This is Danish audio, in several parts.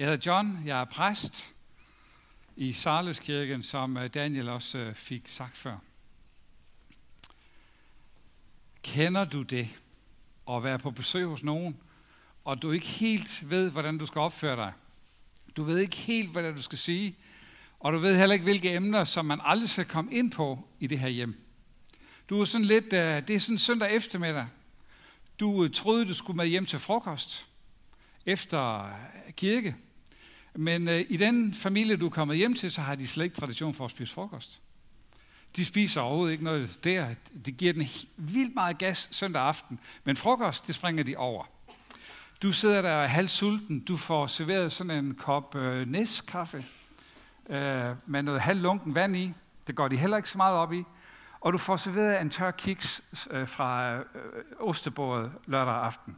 Jeg hedder John, jeg er præst i Sarløskirken, som øh, Daniel også øh, fik sagt før. Kender du det at være på besøg hos nogen, og du ikke helt ved, hvordan du skal opføre dig? Du ved ikke helt, hvad du skal sige, og du ved heller ikke, hvilke emner, som man aldrig skal komme ind på i det her hjem. Du er sådan lidt, øh, det er sådan søndag eftermiddag. Du troede, du skulle med hjem til frokost efter kirke. Men øh, i den familie, du er kommet hjem til, så har de slet ikke tradition for at spise frokost. De spiser overhovedet ikke noget der. Det giver den vildt meget gas søndag aften. Men frokost, det springer de over. Du sidder der halvt sulten. Du får serveret sådan en kop øh, næskaffe øh, med noget halvlunken vand i. Det går de heller ikke så meget op i. Og du får serveret en tør kiks øh, fra øh, ostebordet lørdag aften.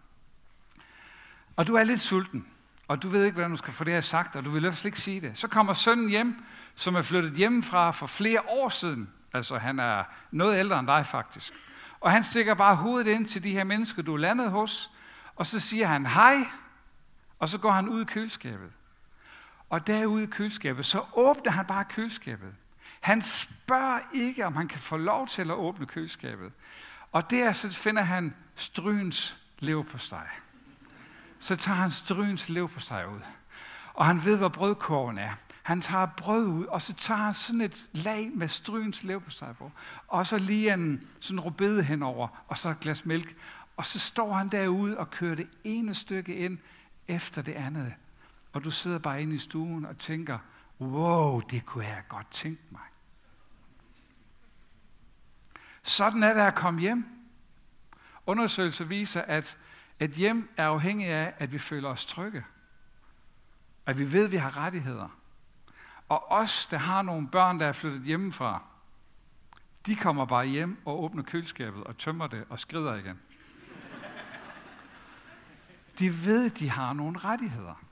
Og du er lidt sulten og du ved ikke, hvordan du skal få det her sagt, og du vil slet ikke sige det. Så kommer sønnen hjem, som er flyttet hjemmefra for flere år siden. Altså, han er noget ældre end dig faktisk. Og han stikker bare hovedet ind til de her mennesker, du er landet hos, og så siger han hej, og så går han ud i køleskabet. Og derude i køleskabet, så åbner han bare køleskabet. Han spørger ikke, om han kan få lov til at åbne køleskabet. Og der så finder han strygens leverpostej så tager han strygens lev på sig ud. Og han ved, hvor brødkorven er. Han tager brød ud, og så tager han sådan et lag med strygens lev på sig på. Og så lige en sådan rubede henover, og så et glas mælk. Og så står han derude og kører det ene stykke ind efter det andet. Og du sidder bare inde i stuen og tænker, wow, det kunne jeg godt tænke mig. Sådan er det at komme hjem. Undersøgelser viser, at et hjem er afhængig af, at vi føler os trygge. At vi ved, at vi har rettigheder. Og os, der har nogle børn, der er flyttet hjemmefra, de kommer bare hjem og åbner køleskabet og tømmer det og skrider igen. De ved, at de har nogle rettigheder.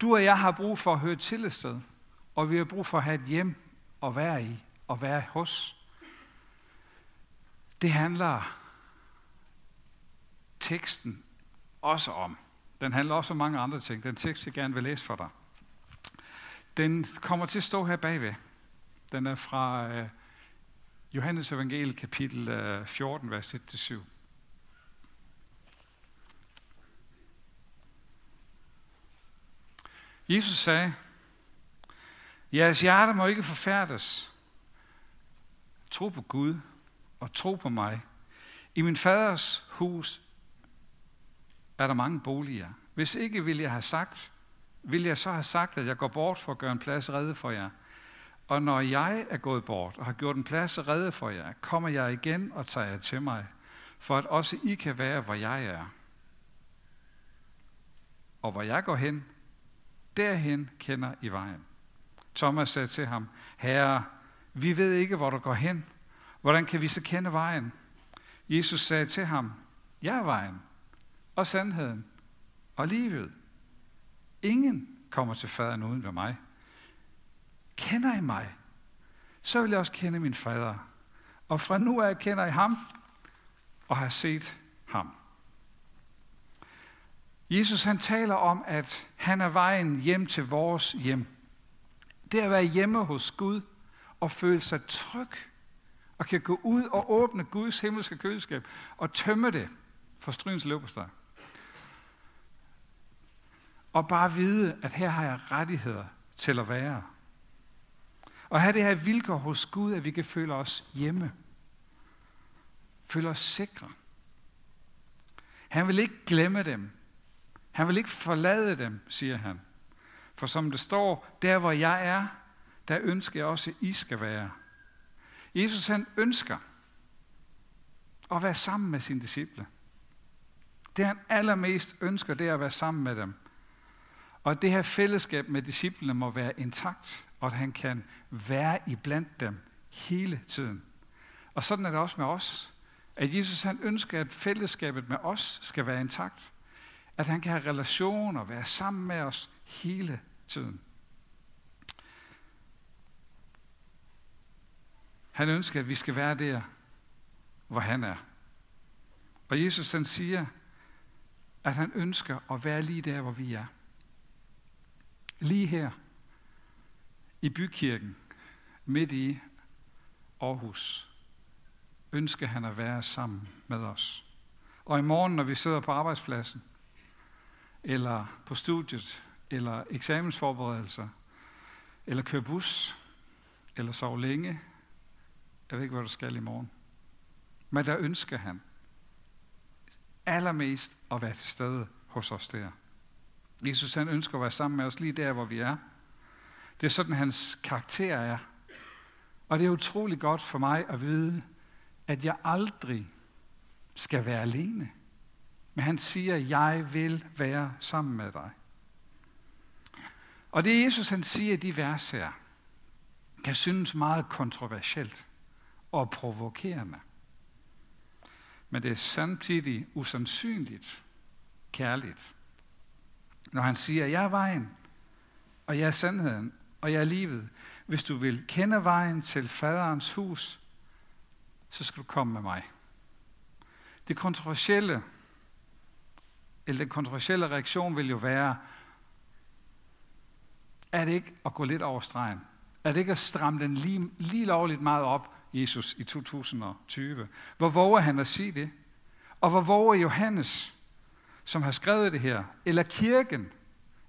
Du og jeg har brug for at høre til et sted, og vi har brug for at have et hjem at være i og være hos. Det handler teksten også om. Den handler også om mange andre ting. Den tekst, jeg gerne vil læse for dig. Den kommer til at stå her bagved. Den er fra uh, Johannes Evangeliet, kapitel øh, uh, 14, vers 1-7. Jesus sagde, jeres hjerte må ikke forfærdes. Tro på Gud og tro på mig. I min faders hus er der mange boliger. Hvis ikke vil jeg have sagt, vil jeg så have sagt, at jeg går bort for at gøre en plads redde for jer. Og når jeg er gået bort og har gjort en plads redde for jer, kommer jeg igen og tager jer til mig, for at også I kan være, hvor jeg er. Og hvor jeg går hen, derhen kender I vejen. Thomas sagde til ham, Herre, vi ved ikke, hvor du går hen. Hvordan kan vi så kende vejen? Jesus sagde til ham, Jeg er vejen, og sandheden og livet. Ingen kommer til faderen uden ved mig. Kender I mig, så vil jeg også kende min fader. Og fra nu af kender I ham og har set ham. Jesus han taler om, at han er vejen hjem til vores hjem. Det at være hjemme hos Gud og føle sig tryg og kan gå ud og åbne Guds himmelske køleskab og tømme det for strygens løbesteg. Og bare vide, at her har jeg rettigheder til at være. Og have det her vilkår hos Gud, at vi kan føle os hjemme. Føle os sikre. Han vil ikke glemme dem. Han vil ikke forlade dem, siger han. For som det står, der hvor jeg er, der ønsker jeg også, at I skal være. Jesus han ønsker at være sammen med sine disciple. Det han allermest ønsker, det er at være sammen med dem. Og at det her fællesskab med disciplene må være intakt, og at han kan være iblandt dem hele tiden. Og sådan er det også med os. At Jesus han ønsker, at fællesskabet med os skal være intakt. At han kan have relationer, være sammen med os hele tiden. Han ønsker, at vi skal være der, hvor han er. Og Jesus han siger, at han ønsker at være lige der, hvor vi er lige her i bykirken, midt i Aarhus, ønsker han at være sammen med os. Og i morgen, når vi sidder på arbejdspladsen, eller på studiet, eller eksamensforberedelser, eller kører bus, eller sover længe, jeg ved ikke, hvad du skal i morgen. Men der ønsker han allermest at være til stede hos os der. Jesus han ønsker at være sammen med os lige der, hvor vi er. Det er sådan, hans karakter er. Og det er utrolig godt for mig at vide, at jeg aldrig skal være alene. Men han siger, at jeg vil være sammen med dig. Og det Jesus han siger i de vers her, kan synes meget kontroversielt og provokerende. Men det er samtidig usandsynligt kærligt. Når han siger, jeg er vejen, og jeg er sandheden, og jeg er livet. Hvis du vil kende vejen til faderens hus, så skal du komme med mig. Det kontroversielle, eller den kontroversielle reaktion vil jo være, er det ikke at gå lidt over stregen? Er det ikke at stramme den lige, lige lovligt meget op, Jesus, i 2020? Hvor våger han at sige det? Og hvor våger Johannes, som har skrevet det her, eller kirken,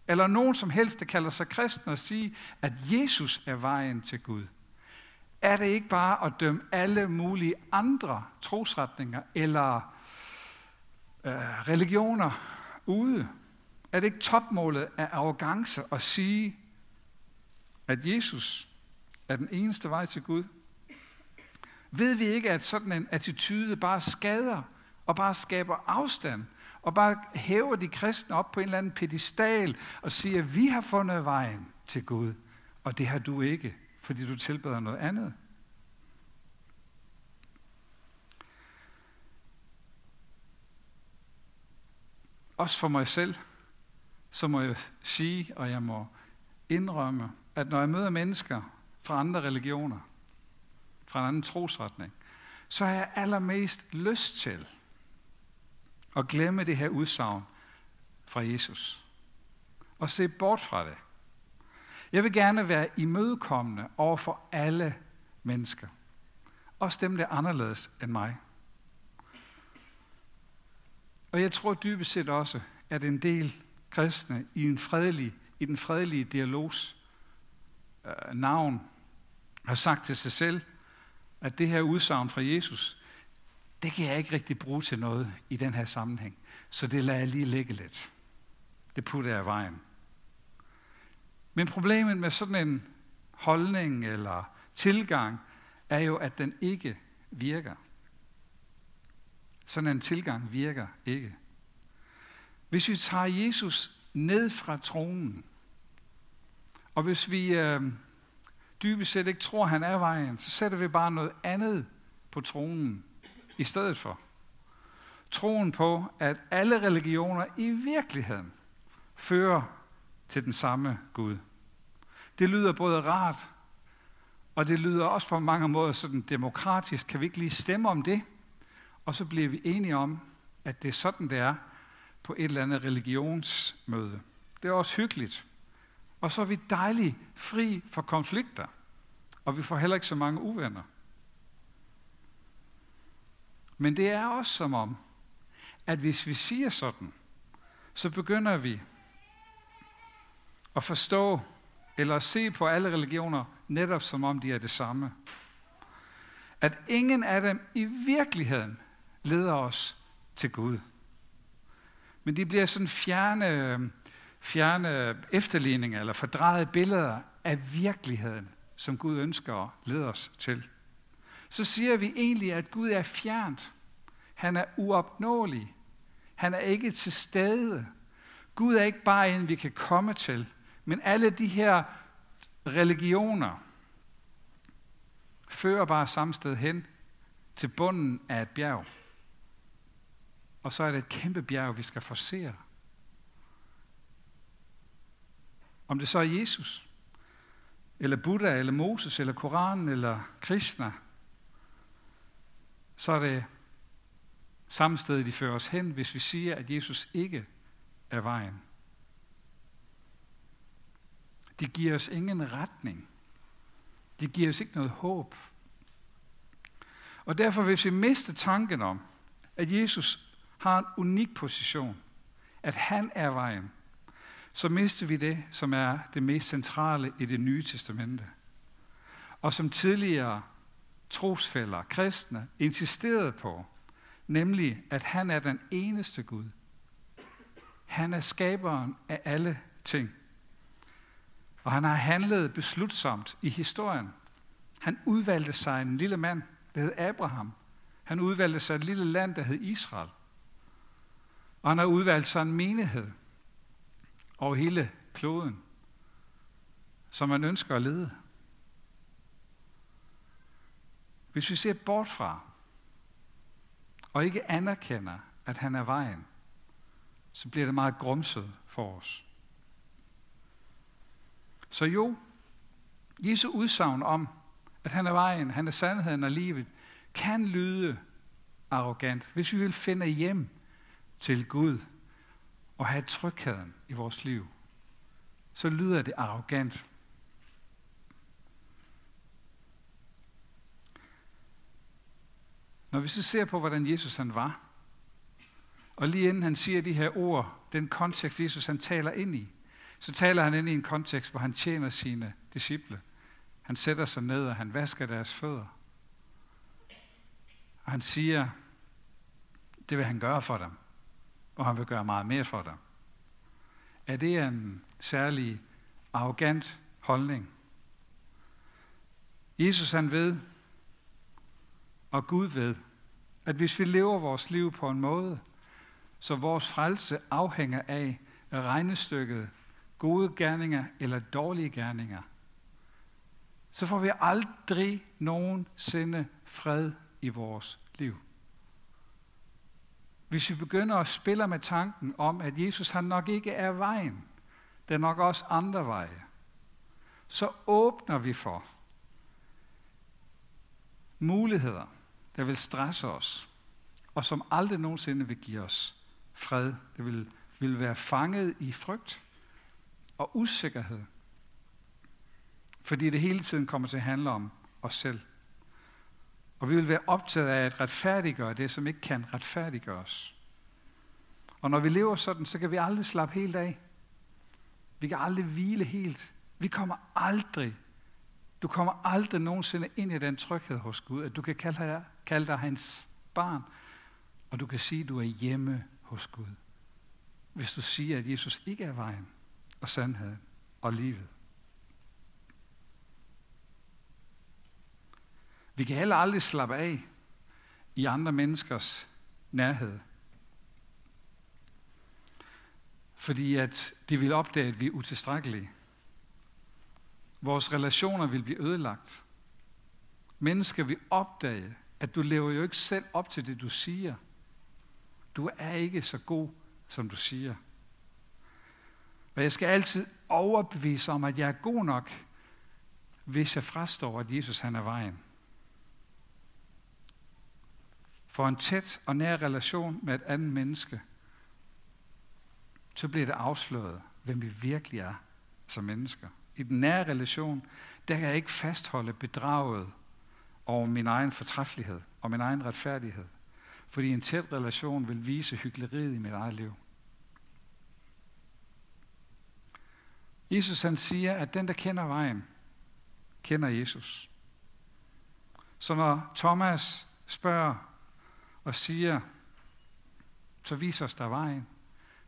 eller nogen som helst, der kalder sig kristne, og sige, at Jesus er vejen til Gud? Er det ikke bare at dømme alle mulige andre trosretninger eller øh, religioner ude? Er det ikke topmålet af arrogance at sige, at Jesus er den eneste vej til Gud? Ved vi ikke, at sådan en attitude bare skader og bare skaber afstand og bare hæver de kristne op på en eller anden pedestal og siger, vi har fundet vejen til Gud, og det har du ikke, fordi du tilbeder noget andet. Også for mig selv, så må jeg sige, og jeg må indrømme, at når jeg møder mennesker fra andre religioner, fra en anden trosretning, så har jeg allermest lyst til at glemme det her udsagn fra Jesus. Og se bort fra det. Jeg vil gerne være imødekommende over for alle mennesker. Også dem, der er anderledes end mig. Og jeg tror dybest set også, at en del kristne i, en fredelig, i den fredelige dialogs øh, navn har sagt til sig selv, at det her udsagn fra Jesus, det kan jeg ikke rigtig bruge til noget i den her sammenhæng. Så det lader jeg lige ligge lidt. Det putter jeg i vejen. Men problemet med sådan en holdning eller tilgang er jo, at den ikke virker. Sådan en tilgang virker ikke. Hvis vi tager Jesus ned fra tronen, og hvis vi øh, dybest set ikke tror, han er vejen, så sætter vi bare noget andet på tronen i stedet for. Troen på, at alle religioner i virkeligheden fører til den samme Gud. Det lyder både rart, og det lyder også på mange måder sådan demokratisk. Kan vi ikke lige stemme om det? Og så bliver vi enige om, at det er sådan, det er på et eller andet religionsmøde. Det er også hyggeligt. Og så er vi dejligt fri for konflikter. Og vi får heller ikke så mange uvenner. Men det er også som om, at hvis vi siger sådan, så begynder vi at forstå eller at se på alle religioner netop som om de er det samme. At ingen af dem i virkeligheden leder os til Gud. Men de bliver sådan fjerne, fjerne efterligninger eller fordrejede billeder af virkeligheden, som Gud ønsker at lede os til så siger vi egentlig, at Gud er fjernt. Han er uopnåelig. Han er ikke til stede. Gud er ikke bare en, vi kan komme til. Men alle de her religioner fører bare samme sted hen til bunden af et bjerg. Og så er det et kæmpe bjerg, vi skal forsere. Om det så er Jesus, eller Buddha, eller Moses, eller Koranen, eller Krishna, så er det samme sted, de fører os hen, hvis vi siger, at Jesus ikke er vejen. De giver os ingen retning. De giver os ikke noget håb. Og derfor, hvis vi mister tanken om, at Jesus har en unik position, at han er vejen, så mister vi det, som er det mest centrale i det nye testamente. Og som tidligere trosfælder, kristne, insisterede på, nemlig at han er den eneste Gud. Han er skaberen af alle ting. Og han har handlet beslutsomt i historien. Han udvalgte sig en lille mand, der hed Abraham. Han udvalgte sig et lille land, der hed Israel. Og han har udvalgt sig en menighed over hele kloden, som man ønsker at lede. Hvis vi ser bort fra, og ikke anerkender, at han er vejen, så bliver det meget grumset for os. Så jo, Jesu udsagn om, at han er vejen, han er sandheden og livet, kan lyde arrogant, hvis vi vil finde hjem til Gud og have trygheden i vores liv, så lyder det arrogant. Når vi så ser på, hvordan Jesus han var, og lige inden han siger de her ord, den kontekst, Jesus han taler ind i, så taler han ind i en kontekst, hvor han tjener sine disciple. Han sætter sig ned, og han vasker deres fødder. Og han siger, det vil han gøre for dem, og han vil gøre meget mere for dem. Er det en særlig arrogant holdning? Jesus han ved, og Gud ved, at hvis vi lever vores liv på en måde, så vores frelse afhænger af regnestykket gode gerninger eller dårlige gerninger, så får vi aldrig nogensinde fred i vores liv. Hvis vi begynder at spille med tanken om, at Jesus han nok ikke er vejen, der er nok også andre veje, så åbner vi for muligheder, der vil stresse os, og som aldrig nogensinde vil give os fred. Det vil, vil være fanget i frygt og usikkerhed. Fordi det hele tiden kommer til at handle om os selv. Og vi vil være optaget af at retfærdiggøre det, som ikke kan retfærdiggøres. Og når vi lever sådan, så kan vi aldrig slappe helt af. Vi kan aldrig hvile helt. Vi kommer aldrig, du kommer aldrig nogensinde ind i den tryghed hos Gud, at du kan kalde dig, kalde dig hans barn, og du kan sige, at du er hjemme hos Gud. Hvis du siger, at Jesus ikke er vejen og sandheden og livet. Vi kan heller aldrig slappe af i andre menneskers nærhed. Fordi at de vil opdage, at vi er utilstrækkelige. Vores relationer vil blive ødelagt. Mennesker vil opdage, at du lever jo ikke selv op til det, du siger. Du er ikke så god, som du siger. Og jeg skal altid overbevise om, at jeg er god nok, hvis jeg frastår, at Jesus han er vejen. For en tæt og nær relation med et andet menneske, så bliver det afsløret, hvem vi virkelig er som mennesker. I den nære relation, der kan jeg ikke fastholde bedraget over min egen fortræffelighed og min egen retfærdighed. Fordi en tæt relation vil vise hyggeleriet i mit eget liv. Jesus han siger, at den, der kender vejen, kender Jesus. Så når Thomas spørger og siger, så vis os der vejen,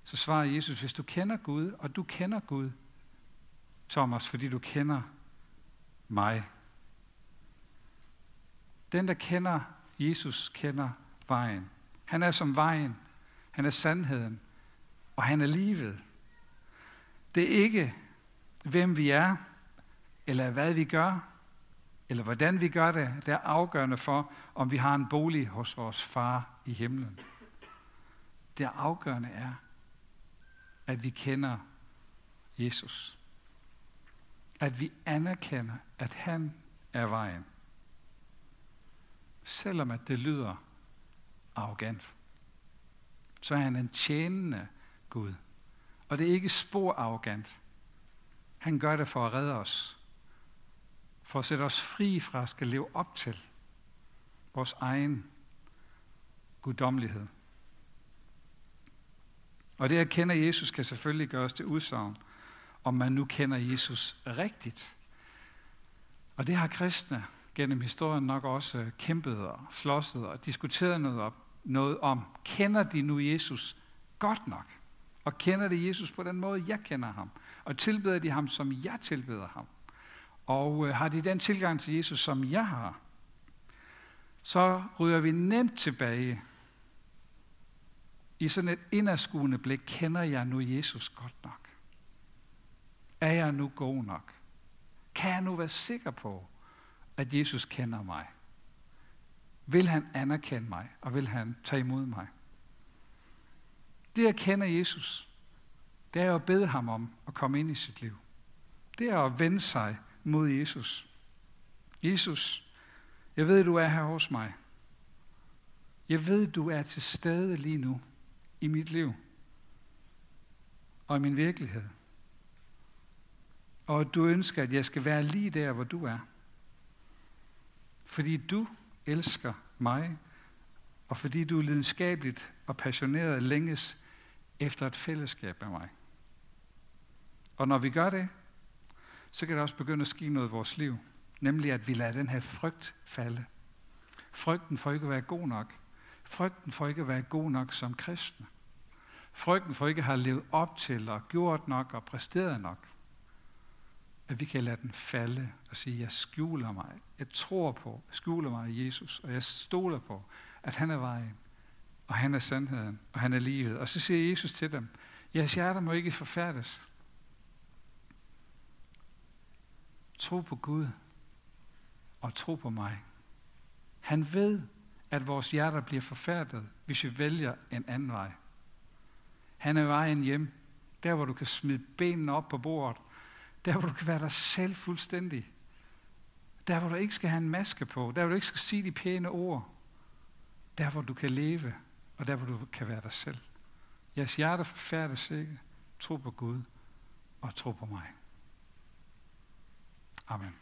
så svarer Jesus, hvis du kender Gud, og du kender Gud, Thomas, fordi du kender mig. Den, der kender Jesus, kender vejen. Han er som vejen. Han er sandheden. Og han er livet. Det er ikke, hvem vi er, eller hvad vi gør, eller hvordan vi gør det, der er afgørende for, om vi har en bolig hos vores far i himlen. Det afgørende er, at vi kender Jesus. At vi anerkender, at han er vejen. Selvom at det lyder arrogant, så er han en tjenende Gud. Og det er ikke spor arrogant. Han gør det for at redde os. For at sætte os fri fra at skal leve op til vores egen guddommelighed. Og det at kende Jesus kan selvfølgelig gøres til udsagn, om man nu kender Jesus rigtigt. Og det har kristne gennem historien nok også øh, kæmpet og slåsset og diskuteret noget, op, noget om. Kender de nu Jesus godt nok? Og kender de Jesus på den måde, jeg kender ham? Og tilbeder de ham, som jeg tilbeder ham? Og øh, har de den tilgang til Jesus, som jeg har? Så ryger vi nemt tilbage i sådan et inderskuende blik. Kender jeg nu Jesus godt nok? Er jeg nu god nok? Kan jeg nu være sikker på, at Jesus kender mig? Vil han anerkende mig, og vil han tage imod mig? Det at kende Jesus, det er at bede ham om at komme ind i sit liv. Det er at vende sig mod Jesus. Jesus, jeg ved, du er her hos mig. Jeg ved, du er til stede lige nu i mit liv og i min virkelighed. Og at du ønsker, at jeg skal være lige der, hvor du er. Fordi du elsker mig, og fordi du lidenskabeligt og passioneret længes efter et fællesskab med mig. Og når vi gør det, så kan der også begynde at ske noget i vores liv. Nemlig at vi lader den her frygt falde. Frygten for ikke at være god nok. Frygten for ikke at være god nok som kristne. Frygten for ikke at have levet op til og gjort nok og præsteret nok. At vi kan lade den falde og sige, jeg skjuler mig. Jeg tror på, jeg skjuler mig i Jesus, og jeg stoler på, at han er vejen, og han er sandheden, og han er livet. Og så siger Jesus til dem, jeres hjerter må ikke forfærdes. Tro på Gud, og tro på mig. Han ved, at vores hjerter bliver forfærdet, hvis vi vælger en anden vej. Han er vejen hjem, der hvor du kan smide benene op på bordet, der hvor du kan være dig selv fuldstændig. Der hvor du ikke skal have en maske på, der hvor du ikke skal sige de pæne ord. Der hvor du kan leve, og der hvor du kan være dig selv. Jeres hjerte forfærdes ikke. Tro på Gud, og tro på mig. Amen.